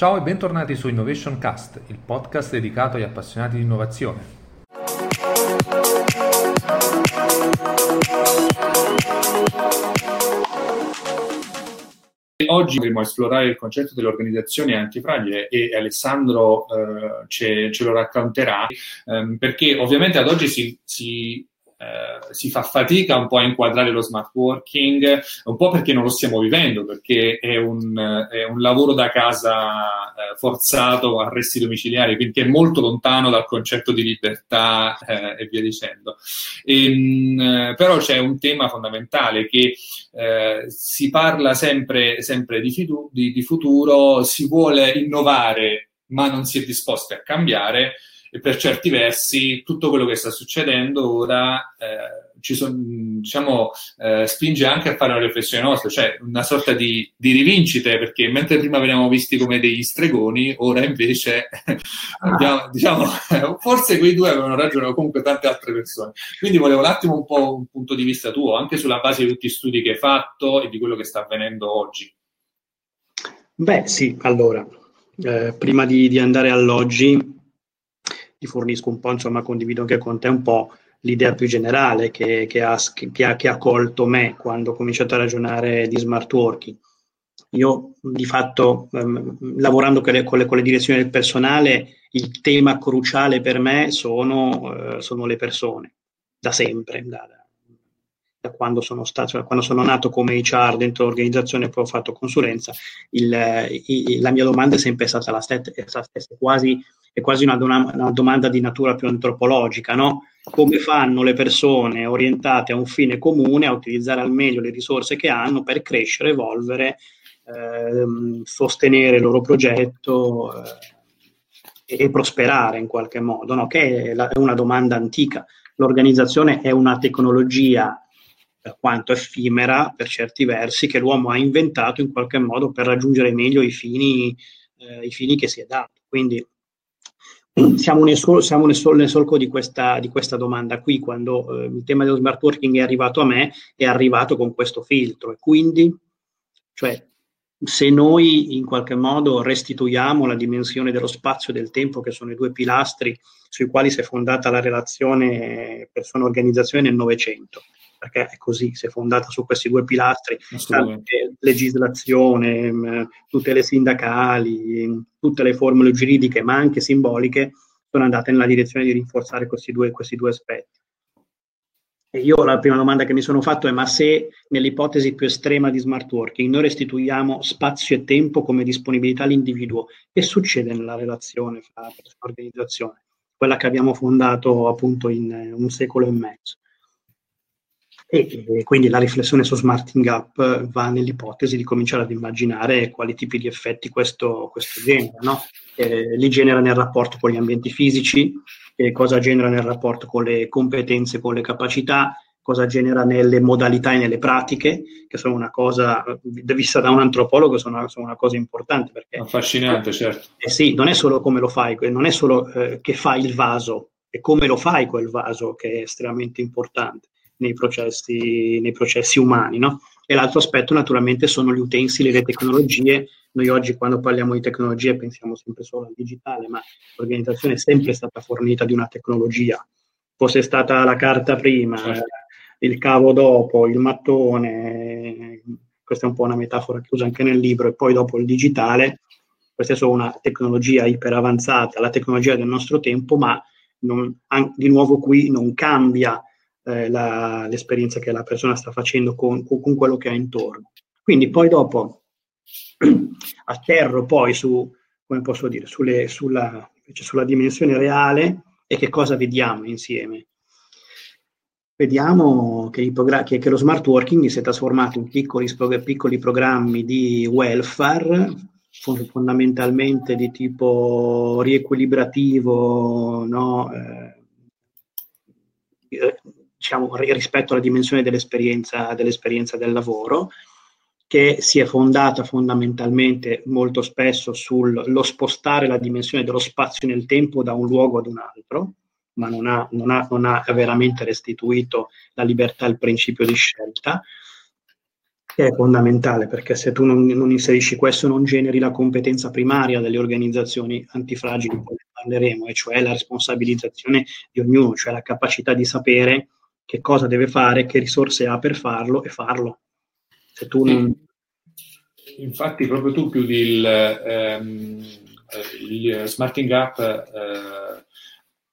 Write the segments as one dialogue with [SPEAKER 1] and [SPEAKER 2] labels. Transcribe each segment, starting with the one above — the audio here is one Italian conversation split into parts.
[SPEAKER 1] Ciao e bentornati su Innovation Cast, il podcast dedicato agli appassionati di innovazione.
[SPEAKER 2] Oggi andremo a esplorare il concetto delle organizzazioni antifragili e Alessandro eh, ce, ce, lo racconterà ehm, perché ovviamente ad oggi si, si eh, si fa fatica un po' a inquadrare lo smart working, un po' perché non lo stiamo vivendo, perché è un, è un lavoro da casa eh, forzato, arresti domiciliari, quindi è molto lontano dal concetto di libertà eh, e via dicendo. E, ehm, mh, però c'è un tema fondamentale che eh, si parla sempre, sempre di, fitu- di, di futuro, si vuole innovare ma non si è disposti a cambiare e per certi versi tutto quello che sta succedendo ora eh, ci son, diciamo, eh, spinge anche a fare una riflessione nostra, cioè una sorta di, di rivincite, perché mentre prima veniamo visti come degli stregoni, ora invece abbiamo, diciamo, forse quei due avevano ragione, o comunque tante altre persone. Quindi volevo un attimo un po' un punto di vista tuo, anche sulla base di tutti gli studi che hai fatto e di quello che sta avvenendo oggi.
[SPEAKER 3] Beh, sì, allora, eh, prima di, di andare all'oggi, ti fornisco un po', insomma, condivido anche con te un po' l'idea più generale che, che, ha, che, ha, che ha colto me quando ho cominciato a ragionare di smart working. Io di fatto, ehm, lavorando con le, con, le, con le, direzioni del personale, il tema cruciale per me sono, eh, sono le persone, da sempre, da, da quando sono, stato, cioè quando sono nato come HR dentro l'organizzazione e poi ho fatto consulenza, il, il, la mia domanda è sempre stata la stessa, quasi, è quasi una, una, domanda di natura più antropologica, no? Come fanno le persone orientate a un fine comune a utilizzare al meglio le risorse che hanno per crescere, evolvere, ehm, sostenere il loro progetto eh, e prosperare in qualche modo, no? Che è, la, è una domanda antica. L'organizzazione è una tecnologia per quanto effimera per certi versi, che l'uomo ha inventato in qualche modo per raggiungere meglio i fini, eh, i fini che si è dato. Quindi siamo nel, sol- siamo nel, sol- nel solco di questa, di questa, domanda qui, quando eh, il tema dello smart working è arrivato a me, è arrivato con questo filtro. E quindi, cioè, se noi in qualche modo restituiamo la dimensione dello spazio e del tempo, che sono i due pilastri sui quali si è fondata la relazione persona-organizzazione nel Novecento, perché è così, si è fondata su questi due pilastri, legislazione, mm, tutte le sindacali, tutte le formule giuridiche, ma anche simboliche, sono andate nella direzione di rinforzare questi due, questi due aspetti. E io la prima domanda che mi sono fatto è: ma se nell'ipotesi più estrema di smart working noi restituiamo spazio e tempo come disponibilità all'individuo, che succede nella relazione fra l'organizzazione, quella che abbiamo fondato appunto in un secolo e mezzo? E, e quindi la riflessione su Smarting Up va nell'ipotesi di cominciare ad immaginare quali tipi di effetti questo, questo genera. No? Eh, li genera nel rapporto con gli ambienti fisici, eh, cosa genera nel rapporto con le competenze, con le capacità, cosa genera nelle modalità e nelle pratiche, che sono una cosa, vista da un antropologo, sono una, sono una cosa importante. Perché,
[SPEAKER 2] Affascinante, certo.
[SPEAKER 3] Eh sì, non è solo come lo fai, non è solo eh, che fai il vaso, è come lo fai quel vaso che è estremamente importante nei processi, nei processi umani. No? E l'altro aspetto naturalmente sono gli utensili, le tecnologie. Noi oggi quando parliamo di tecnologie pensiamo sempre solo al digitale, ma l'organizzazione è sempre stata fornita di una tecnologia. Fosse stata la carta prima, certo. il cavo dopo, il mattone, questa è un po' una metafora che usa anche nel libro, e poi dopo il digitale, questa è solo una tecnologia iper avanzata, la tecnologia del nostro tempo, ma non, di nuovo qui non cambia eh, la, l'esperienza che la persona sta facendo con, con, quello che ha intorno. Quindi poi dopo atterro poi su, come posso dire, sulle, sulla, sulla dimensione reale e che cosa vediamo insieme. Vediamo che, progra- che, che, lo smart working si è trasformato in piccoli, piccoli programmi di welfare, fondamentalmente di tipo riequilibrativo, no? eh, diciamo, rispetto alla dimensione dell'esperienza, dell'esperienza del lavoro, che si è fondata fondamentalmente molto spesso sullo spostare la dimensione dello spazio nel tempo da un luogo ad un altro, ma non ha, non ha, non ha veramente restituito la libertà al principio di scelta. che è fondamentale perché se tu non, non, inserisci questo non generi la competenza primaria delle organizzazioni antifragili, poi ne parleremo, e cioè la responsabilizzazione di ognuno, cioè la capacità di sapere che cosa deve fare, che risorse ha per farlo e farlo. Se tu non...
[SPEAKER 2] Infatti proprio tu chiudi il, ehm, il Smarting Up eh,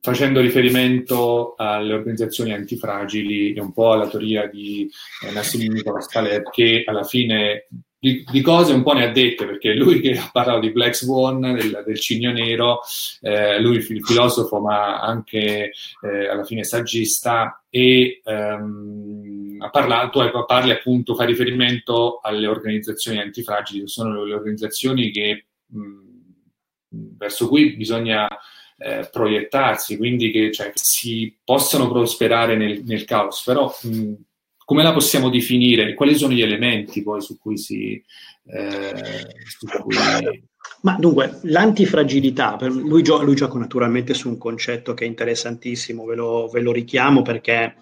[SPEAKER 2] facendo riferimento alle organizzazioni antifragili e un po' alla teoria di eh, Nassim Nicholas Taleb che alla fine di, di, cose un po' ne ha dette perché lui che ha parlato di Black Swan, del, del cigno nero, eh, lui il filosofo ma anche eh, alla fine saggista e ehm, ha parlato, parli appunto, fa riferimento alle organizzazioni antifragili. Che sono le organizzazioni che, mh, verso cui bisogna eh, proiettarsi, quindi che, cioè, si possano prosperare nel, nel caos, però mh, come la possiamo definire? Quali sono gli elementi poi su cui si... Eh, su
[SPEAKER 3] cui... Ma dunque, l'antifragilità, lui, gio- lui, gioca naturalmente su un concetto che è interessantissimo, ve lo, ve lo richiamo perché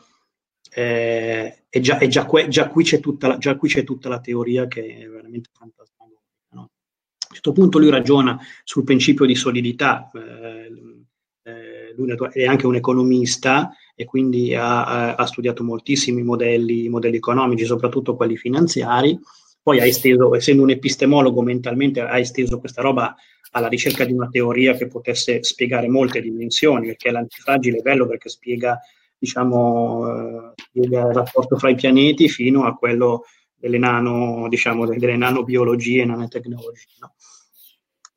[SPEAKER 3] eh, è già, è già, que- già, qui la, già, qui c'è tutta la, teoria che è veramente fantastica. No? A un certo punto lui ragiona sul principio di solidità, eh, eh, lui è anche un economista e quindi ha, ha studiato moltissimi modelli, modelli, economici, soprattutto quelli finanziari. Poi ha esteso, essendo un epistemologo mentalmente, ha esteso questa roba alla ricerca di una teoria che potesse spiegare molte dimensioni, perché l'antifragile è bello perché spiega, diciamo, eh, spiega il rapporto fra i pianeti fino a quello delle, nano, diciamo, delle nanobiologie e nanotecnologie. No?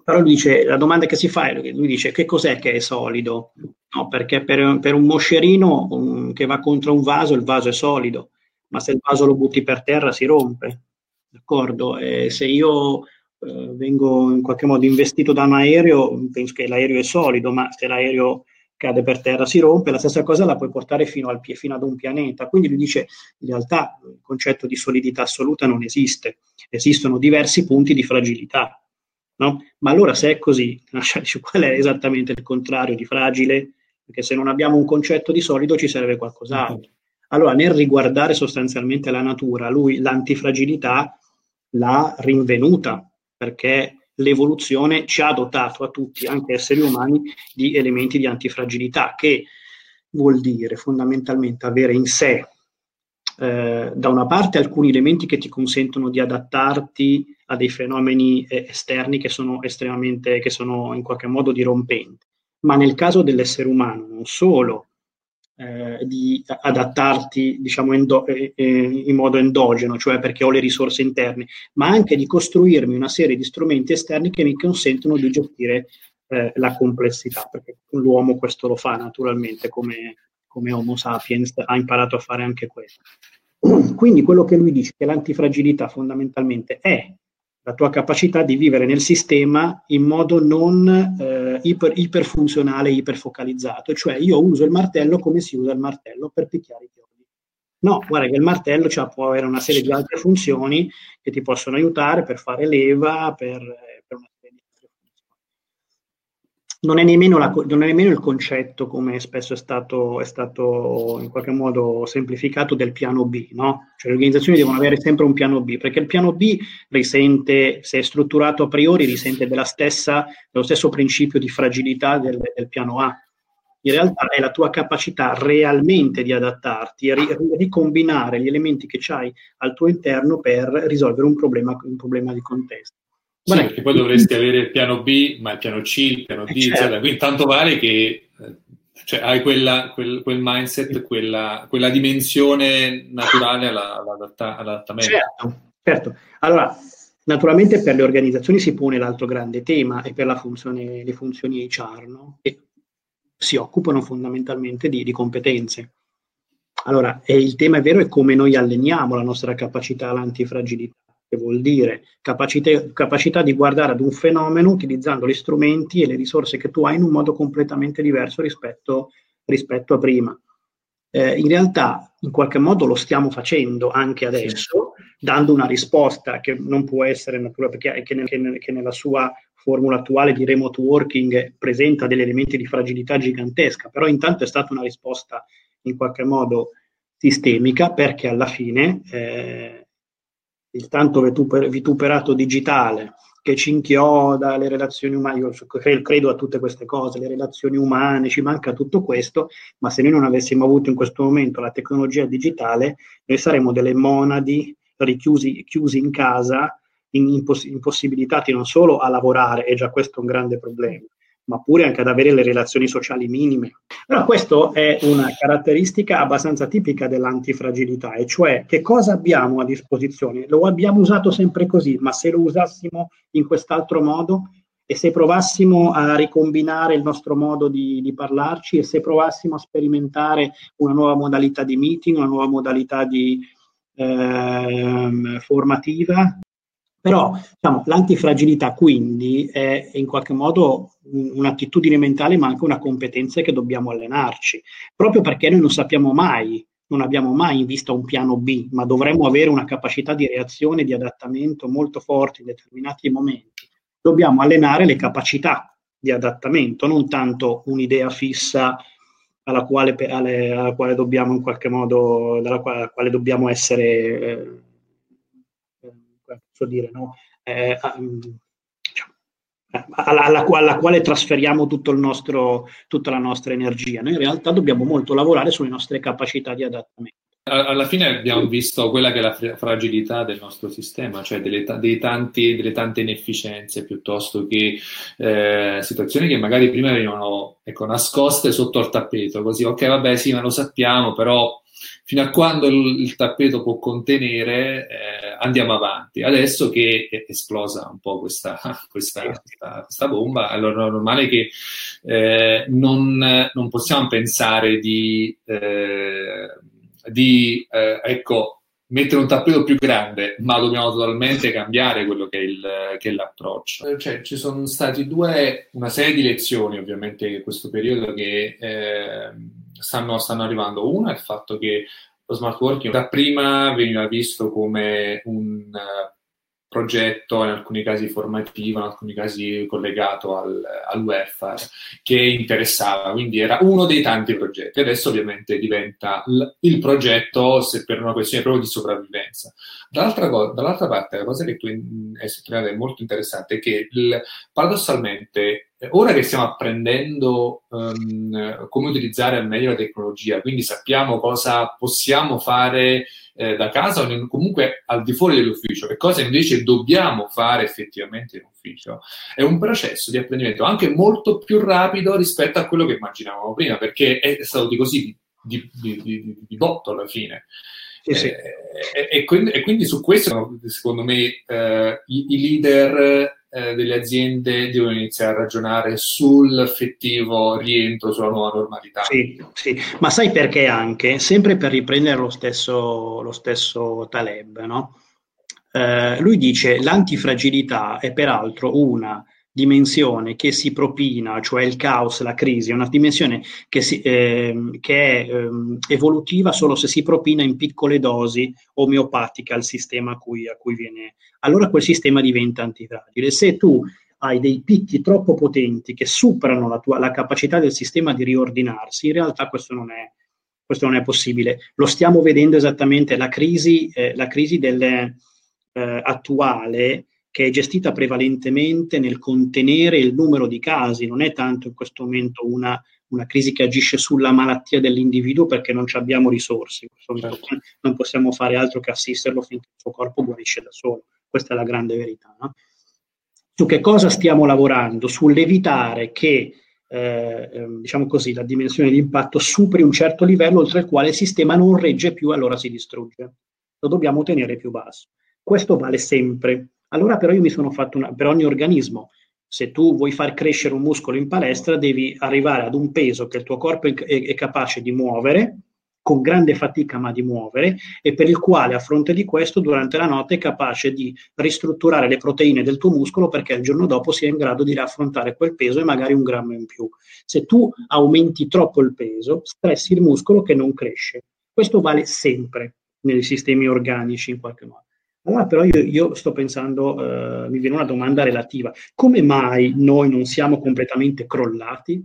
[SPEAKER 3] Però lui dice, la domanda che si fa è, lui dice, che cos'è che è solido? No, perché per, per un moscerino um, che va contro un vaso, il vaso è solido, ma se il vaso lo butti per terra si rompe, d'accordo? E se io eh, vengo in qualche modo investito da un aereo, penso che l'aereo è solido, ma se l'aereo cade per terra si rompe, la stessa cosa la puoi portare fino, al, fino ad un pianeta. Quindi lui dice, in realtà il concetto di solidità assoluta non esiste, esistono diversi punti di fragilità No? Ma allora se è così, qual è esattamente il contrario di fragile? Perché se non abbiamo un concetto di solido ci serve qualcos'altro. Allora, nel riguardare sostanzialmente la natura, lui l'antifragilità l'ha rinvenuta, perché l'evoluzione ci ha dotato a tutti, anche esseri umani, di elementi di antifragilità, che vuol dire fondamentalmente avere in sé eh, da una parte alcuni elementi che ti consentono di adattarti a dei fenomeni eh, esterni che sono estremamente, che sono in qualche modo dirompenti, ma nel caso dell'essere umano non solo eh, di adattarti diciamo endo, eh, eh, in modo endogeno, cioè perché ho le risorse interne, ma anche di costruirmi una serie di strumenti esterni che mi consentono di gestire la complessità, perché l'uomo questo lo fa naturalmente come, come Homo sapiens, ha imparato a fare anche questo. Quindi quello che lui dice che l'antifragilità fondamentalmente è la tua capacità di vivere nel sistema in modo non eh, iper, iperfunzionale, iperfocalizzato, cioè io uso il martello come si usa il martello per picchiare i chiodi. No, guarda che il martello cioè, può avere una serie di altre funzioni che ti possono aiutare per fare leva, per, non è, nemmeno la, non è nemmeno il concetto, come spesso è stato, è stato, in qualche modo semplificato, del piano B, no? Cioè le organizzazioni devono avere sempre un piano B, perché il piano B risente, se è strutturato a priori, risente stessa, dello stesso principio di fragilità del, del, piano A. In realtà è la tua capacità realmente di adattarti e ri, ricombinare gli elementi che hai al tuo interno per risolvere un problema, un problema di contesto.
[SPEAKER 2] Sì, perché poi dovresti avere il piano B, ma il piano C, il piano D, certo. eccetera. Quindi tanto vale che eh, cioè, hai quella, quel, quel, mindset, quella, quella, dimensione naturale alla, all'adatta, all'adattamento.
[SPEAKER 3] Certo, certo. Allora, naturalmente per le organizzazioni si pone l'altro grande tema e per la funzione, le funzioni HR, no? che si occupano fondamentalmente di, di competenze. Allora, il tema è vero è come noi alleniamo la nostra capacità all'antifragilità che vuol dire capacità, capacità, di guardare ad un fenomeno utilizzando gli strumenti e le risorse che tu hai in un modo completamente diverso rispetto, rispetto a prima. Eh, in realtà, in qualche modo lo stiamo facendo anche adesso, dando una risposta che non può essere naturale, perché che, nel, che nella sua formula attuale di remote working presenta degli elementi di fragilità gigantesca, però intanto è stata una risposta in qualche modo sistemica perché alla fine eh, il tanto vituperato digitale che ci inchioda le relazioni umane, io credo a tutte queste cose, le relazioni umane, ci manca tutto questo, ma se noi non avessimo avuto in questo momento la tecnologia digitale, noi saremmo delle monadi richiusi chiusi in casa, imposs- impossibilitati non solo a lavorare, e già questo è un grande problema, ma pure anche ad avere le relazioni sociali minime. Però questa è una caratteristica abbastanza tipica dell'antifragilità, e cioè che cosa abbiamo a disposizione? Lo abbiamo usato sempre così, ma se lo usassimo in quest'altro modo e se provassimo a ricombinare il nostro modo di, di parlarci e se provassimo a sperimentare una nuova modalità di meeting, una nuova modalità di, eh, formativa, però diciamo, l'antifragilità quindi è in qualche modo un'attitudine mentale ma anche una competenza che dobbiamo allenarci, proprio perché noi non sappiamo mai, non abbiamo mai in vista un piano B, ma dovremmo avere una capacità di reazione, di adattamento molto forte in determinati momenti. Dobbiamo allenare le capacità di adattamento, non tanto un'idea fissa alla quale, alla quale dobbiamo in qualche modo, dalla quale, quale dobbiamo essere, eh posso dire, no? Eh, mm, diciamo, alla, alla, alla, quale trasferiamo nostro, tutta la nostra energia. Noi in realtà dobbiamo molto lavorare sulle nostre capacità di adattamento
[SPEAKER 2] alla fine abbiamo visto quella che è la fragilità del nostro sistema, cioè delle, tanti, delle tante inefficienze piuttosto che eh, situazioni che magari prima venivano ecco, nascoste sotto al tappeto, così ok vabbè sì ma lo sappiamo, però fino a quando il, il tappeto può contenere eh, andiamo avanti. Adesso che è esplosa un po' questa, questa, questa, questa bomba, allora è normale che eh, non, non, possiamo pensare di eh, di eh, ecco, mettere un tappeto più grande, ma dobbiamo totalmente cambiare quello che è, il, che è l'approccio. Eh, cioè, ci sono stati due, una serie di lezioni ovviamente in questo periodo che eh, stanno, stanno arrivando. Una è il fatto che lo smart working da prima veniva visto come un uh, progetto, in alcuni casi formativo, in alcuni casi collegato al, al welfare, che interessava, quindi era uno dei tanti progetti. Adesso ovviamente diventa l- il progetto se per una questione proprio di sopravvivenza. Dall'altra, co- dall'altra parte, la cosa che tu hai sottolineato è molto interessante è che il, paradossalmente ora che stiamo apprendendo um, come utilizzare al meglio la tecnologia, quindi sappiamo cosa possiamo fare eh, da casa o comunque al di fuori dell'ufficio e cosa invece dobbiamo fare effettivamente in ufficio, è un processo di apprendimento anche molto più rapido rispetto a quello che immaginavamo prima, perché è stato di così di, di, di, di botto alla fine. Sì, sì. Eh, e, e, quindi, e, quindi, su questo, secondo me, eh, i, i, leader eh, delle aziende devono iniziare a ragionare sull'effettivo rientro sulla nuova normalità.
[SPEAKER 3] Sì, sì, ma sai perché anche? Sempre per riprendere lo stesso, lo stesso Taleb, no? eh, lui dice l'antifragilità è peraltro una dimensione che si propina, cioè il caos, la crisi, è una dimensione che, si, eh, che è eh, evolutiva solo se si propina in piccole dosi omeopatiche al sistema a cui, a cui viene. Allora quel sistema diventa antifragile. Se tu hai dei picchi troppo potenti che superano la, tua, la capacità del sistema di riordinarsi, in realtà questo non è, questo non è possibile. Lo stiamo vedendo esattamente, la crisi, eh, crisi delle, eh, attuale che è gestita prevalentemente nel contenere il numero di casi, non è tanto in questo momento una, una crisi che agisce sulla malattia dell'individuo perché non abbiamo risorse, certo. non possiamo fare altro che assisterlo finché il suo corpo guarisce da solo, questa è la grande verità. No? Su che cosa stiamo lavorando? Sull'evitare che eh, ehm, diciamo così, la dimensione di impatto superi un certo livello oltre il quale il sistema non regge più e allora si distrugge. Lo dobbiamo tenere più basso. Questo vale sempre. Allora però io mi sono fatto una, per ogni organismo, se tu vuoi far crescere un muscolo in palestra, devi arrivare ad un peso che il tuo corpo è, è, capace di muovere, con grande fatica ma di muovere, e per il quale a fronte di questo durante la notte è capace di ristrutturare le proteine del tuo muscolo perché il giorno dopo sia in grado di raffrontare quel peso e magari un grammo in più. Se tu aumenti troppo il peso, stressi il muscolo che non cresce. Questo vale sempre nei sistemi organici in qualche modo. Allora però io, io sto pensando, eh, mi viene una domanda relativa, come mai noi non siamo completamente crollati?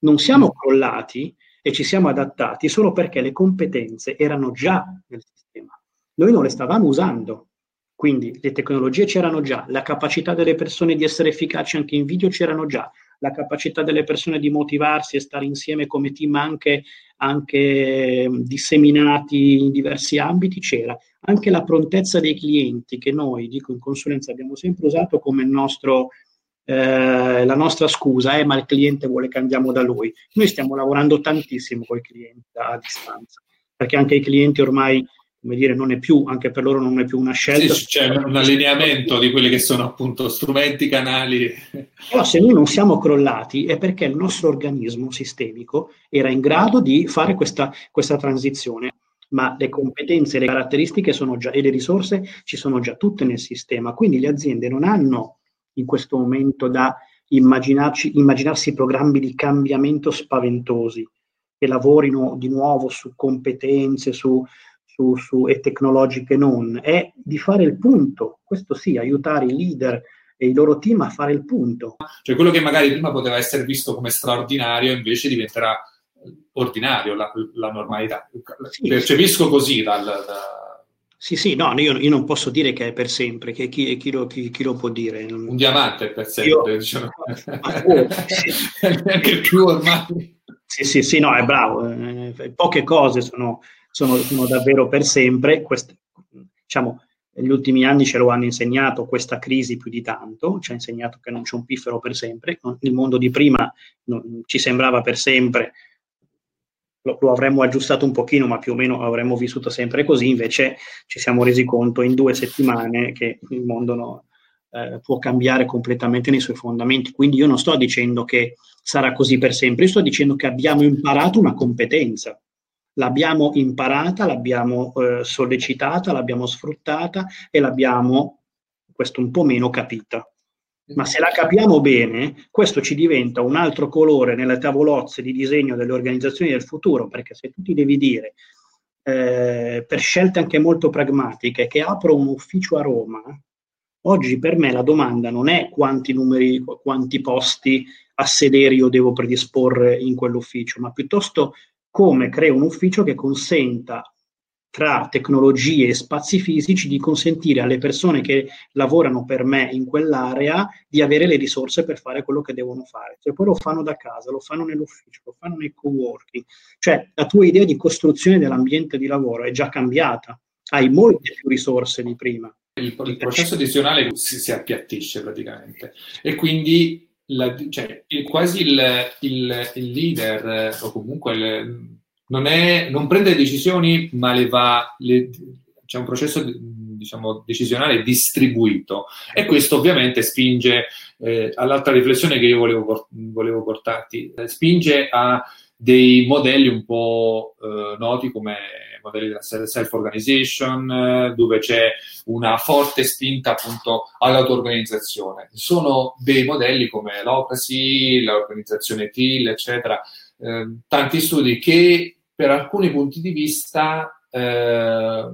[SPEAKER 3] Non siamo crollati e ci siamo adattati solo perché le competenze erano già nel sistema. Noi non le stavamo usando. Quindi le tecnologie c'erano già, la capacità delle persone di essere efficaci anche in video c'erano già, la capacità delle persone di motivarsi e stare insieme come team anche, anche disseminati in diversi ambiti c'era. Anche la prontezza dei clienti che noi, dico in consulenza, abbiamo sempre usato come nostro, eh, la nostra scusa, eh, ma il cliente vuole che andiamo da lui. Noi stiamo lavorando tantissimo con i clienti a distanza, perché anche i clienti ormai come dire, non è più, anche per loro non è più una scelta.
[SPEAKER 2] Sì, c'è un allineamento di quelli che sono appunto strumenti, canali.
[SPEAKER 3] Però se noi non siamo crollati è perché il nostro organismo sistemico era in grado di fare questa, questa transizione, ma le competenze, le caratteristiche sono già, e le risorse ci sono già tutte nel sistema, quindi le aziende non hanno in questo momento da immaginarsi programmi di cambiamento spaventosi che lavorino di nuovo su competenze, su su, su, e tecnologiche non, è di fare il punto, questo sì, aiutare i leader e i loro team a fare il punto.
[SPEAKER 2] Cioè quello che magari prima poteva essere visto come straordinario invece diventerà ordinario, la, la normalità. Sì, Percepisco così dal... Da...
[SPEAKER 3] Sì, sì, no, io, io, non posso dire che è per sempre, che chi, chi, lo, chi, chi lo, può dire?
[SPEAKER 2] Un diamante è per sempre, io... diciamo. oh, Anche più ormai.
[SPEAKER 3] Sì, sì, sì, no, è bravo. Eh, poche cose sono, sono, sono davvero per sempre. Queste, diciamo, negli ultimi anni ce lo hanno insegnato questa crisi più di tanto, ci ha insegnato che non c'è un piffero per sempre, il mondo di prima non, ci sembrava per sempre, lo, lo, avremmo aggiustato un pochino, ma più o meno avremmo vissuto sempre così, invece ci siamo resi conto in due settimane che il mondo no, eh, può cambiare completamente nei suoi fondamenti, quindi io non sto dicendo che sarà così per sempre, io sto dicendo che abbiamo imparato una competenza l'abbiamo imparata, l'abbiamo eh, sollecitata, l'abbiamo sfruttata e l'abbiamo, questo un po' meno, capita. Ma se la capiamo bene, questo ci diventa un altro colore nelle tavolozze di disegno delle organizzazioni del futuro, perché se tu ti devi dire, eh, per scelte anche molto pragmatiche, che apro un ufficio a Roma, oggi per me la domanda non è quanti numeri, quanti posti a sedere io devo predisporre in quell'ufficio, ma piuttosto come creo un ufficio che consenta tra tecnologie e spazi fisici di consentire alle persone che lavorano per me in quell'area di avere le risorse per fare quello che devono fare. Cioè, poi lo fanno da casa, lo fanno nell'ufficio, lo fanno nei co-working. Cioè, la tua idea di costruzione dell'ambiente di lavoro è già cambiata, hai molte più risorse di prima.
[SPEAKER 2] Il, il processo decisionale si, si appiattisce praticamente e quindi la, cioè, il, quasi il, il, il, leader o comunque non, è, non, prende decisioni, ma le va, le, c'è un processo diciamo, decisionale distribuito. E questo ovviamente spinge eh, all'altra riflessione che io volevo, volevo portarti, spinge a dei modelli un po' eh, noti come modelli della self-organization, eh, dove c'è una forte spinta appunto all'auto-organizzazione. Sono dei modelli come l'Ocracy, l'organizzazione TIL, eccetera, eh, tanti studi che per alcuni punti di vista eh,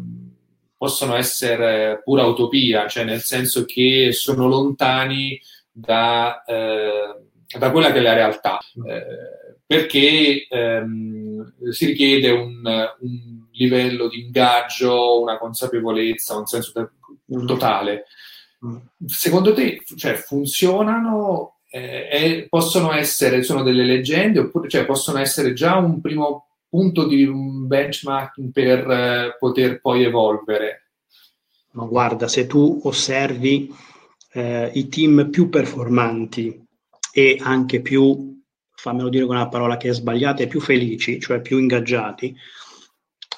[SPEAKER 2] possono essere pura utopia, cioè nel senso che sono lontani da, eh, da quella che è la realtà, eh, perché ehm, si richiede un, un livello di ingaggio, una consapevolezza, un senso de- mm. totale. Mm. Secondo te, cioè, funzionano eh, e possono essere, sono delle leggende, oppure cioè, possono essere già un primo punto di un benchmark per eh, poter poi evolvere?
[SPEAKER 3] Ma guarda, se tu osservi eh, i team più performanti e anche più, fammelo dire con una parola che è sbagliata, più felici, cioè più ingaggiati,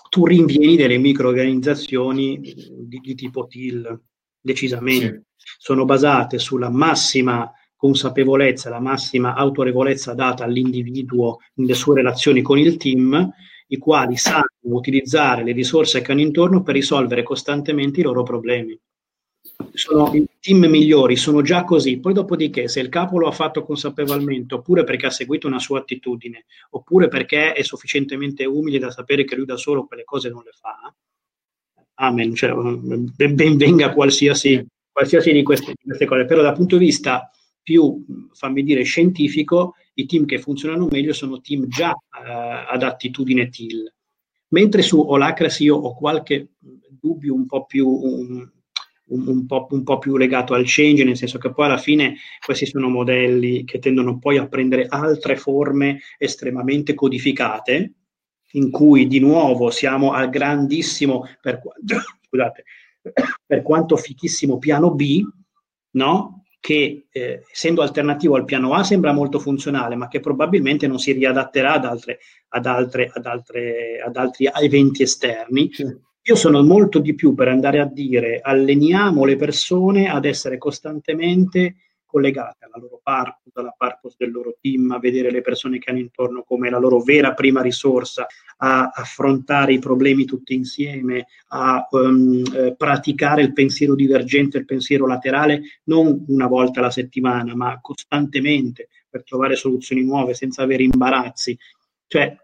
[SPEAKER 3] tu rinvieni delle microorganizzazioni di, di tipo TIL, decisamente. Sì. Sono basate sulla massima consapevolezza, la massima autorevolezza data all'individuo nelle sue relazioni con il team, i quali sanno utilizzare le risorse che hanno intorno per risolvere costantemente i loro problemi sono i team migliori, sono già così. Poi dopodiché, se il capo lo ha fatto consapevolmente, oppure perché ha seguito una sua attitudine, oppure perché è sufficientemente umile da sapere che lui da solo quelle cose non le fa, amen, cioè, ben venga qualsiasi, qualsiasi di, queste, di queste cose. Però dal punto di vista più, fammi dire, scientifico, i team che funzionano meglio sono team già eh, ad attitudine TIL. Mentre su Olacracy io ho qualche dubbio un po' più... Um, un, un, po', un, po', più legato al change, nel senso che poi alla fine questi sono modelli che tendono poi a prendere altre forme estremamente codificate, in cui di nuovo siamo al grandissimo, per, scusate, per quanto fichissimo piano B, no? che eh, essendo alternativo al piano A sembra molto funzionale, ma che probabilmente non si riadatterà ad, altre, ad, altre, ad, altre, ad altri eventi esterni. Sì. Io sono molto di più per andare a dire alleniamo le persone ad essere costantemente collegate alla loro purpose, alla purpose del loro team, a vedere le persone che hanno intorno come la loro vera prima risorsa, a affrontare i problemi tutti insieme, a um, eh, praticare il pensiero divergente, il pensiero laterale, non una volta alla settimana, ma costantemente per trovare soluzioni nuove senza avere imbarazzi. Cioè,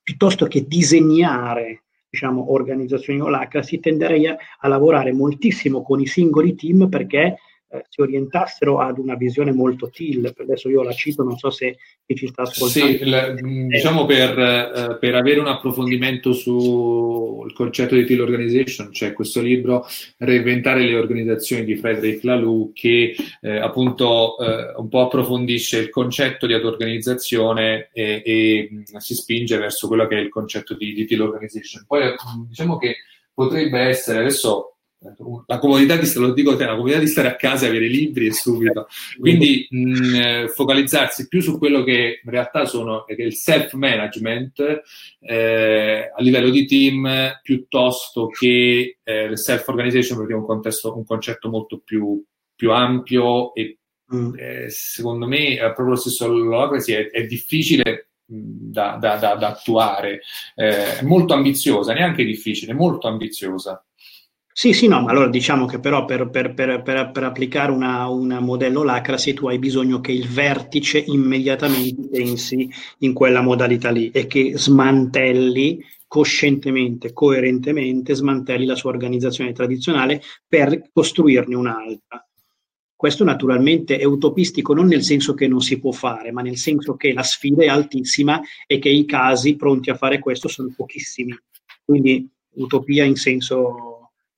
[SPEAKER 3] piuttosto che disegnare diciamo, organizzazioni holacracy, tenderei a, a lavorare moltissimo con i singoli team perché eh, si orientassero ad una visione molto TIL. Adesso io la cito, non so se chi ci sta ascoltando.
[SPEAKER 2] Sì, la, mm, diciamo per, eh, per, avere un approfondimento sul concetto di TIL Organization, c'è questo libro Reinventare le organizzazioni di Frederick Laloux che eh, appunto eh, un po' approfondisce il concetto di auto-organizzazione e, e mm, si spinge verso quello che è il concetto di, di TIL Organization. Poi mm, diciamo che potrebbe essere, adesso la comodità di, lo dico te, la comodità di stare a casa e avere libri e subito. Quindi mh, eh, focalizzarsi più su quello che in realtà sono che è il self-management eh, a livello di team piuttosto che eh, il self-organization perché è un, contesto, un concetto molto più, più ampio e mm. eh, secondo me è proprio lo stesso l'holacracy è, è difficile da, da, da, da attuare, eh, è molto ambiziosa, neanche difficile, molto ambiziosa.
[SPEAKER 3] Sì, sì, no, ma allora diciamo che però per, per, per, per applicare una, modello Lacrasi tu hai bisogno che il vertice immediatamente pensi in quella modalità lì e che smantelli coscientemente, coerentemente, smantelli la sua organizzazione tradizionale per costruirne un'altra. Questo naturalmente è utopistico non nel senso che non si può fare, ma nel senso che la sfida è altissima e che i casi pronti a fare questo sono pochissimi. Quindi utopia in senso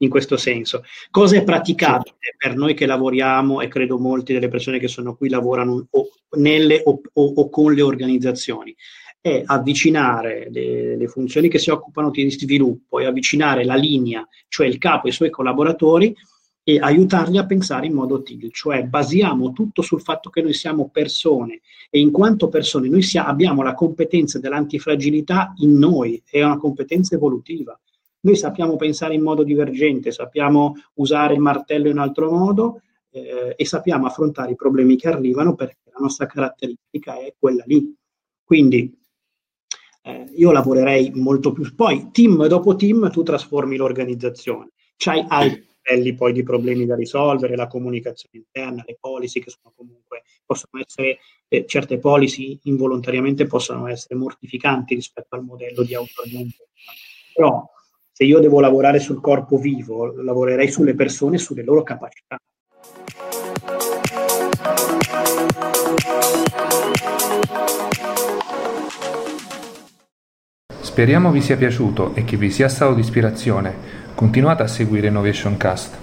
[SPEAKER 3] in questo senso. Cosa è praticabile per noi che lavoriamo e credo molte delle persone che sono qui lavorano o nelle o, o, o con le organizzazioni? È avvicinare le, le, funzioni che si occupano di sviluppo e avvicinare la linea, cioè il capo e i suoi collaboratori e aiutarli a pensare in modo TIL, cioè basiamo tutto sul fatto che noi siamo persone e in quanto persone noi sia, abbiamo la competenza dell'antifragilità in noi, è una competenza evolutiva. Noi sappiamo pensare in modo divergente, sappiamo usare il martello in altro modo eh, e sappiamo affrontare i problemi che arrivano perché la nostra caratteristica è quella lì. Quindi eh, io lavorerei molto più. Poi, team dopo team, tu trasformi l'organizzazione. C'hai altri livelli poi di problemi da risolvere, la comunicazione interna, le policy che sono comunque, possono essere, eh, certe policy involontariamente possono essere mortificanti rispetto al modello di autorientamento. Però se io devo lavorare sul corpo vivo, lavorerei sulle persone e sulle loro capacità.
[SPEAKER 1] Speriamo vi sia piaciuto e che vi sia stato di ispirazione. Continuate a seguire Innovation Cast.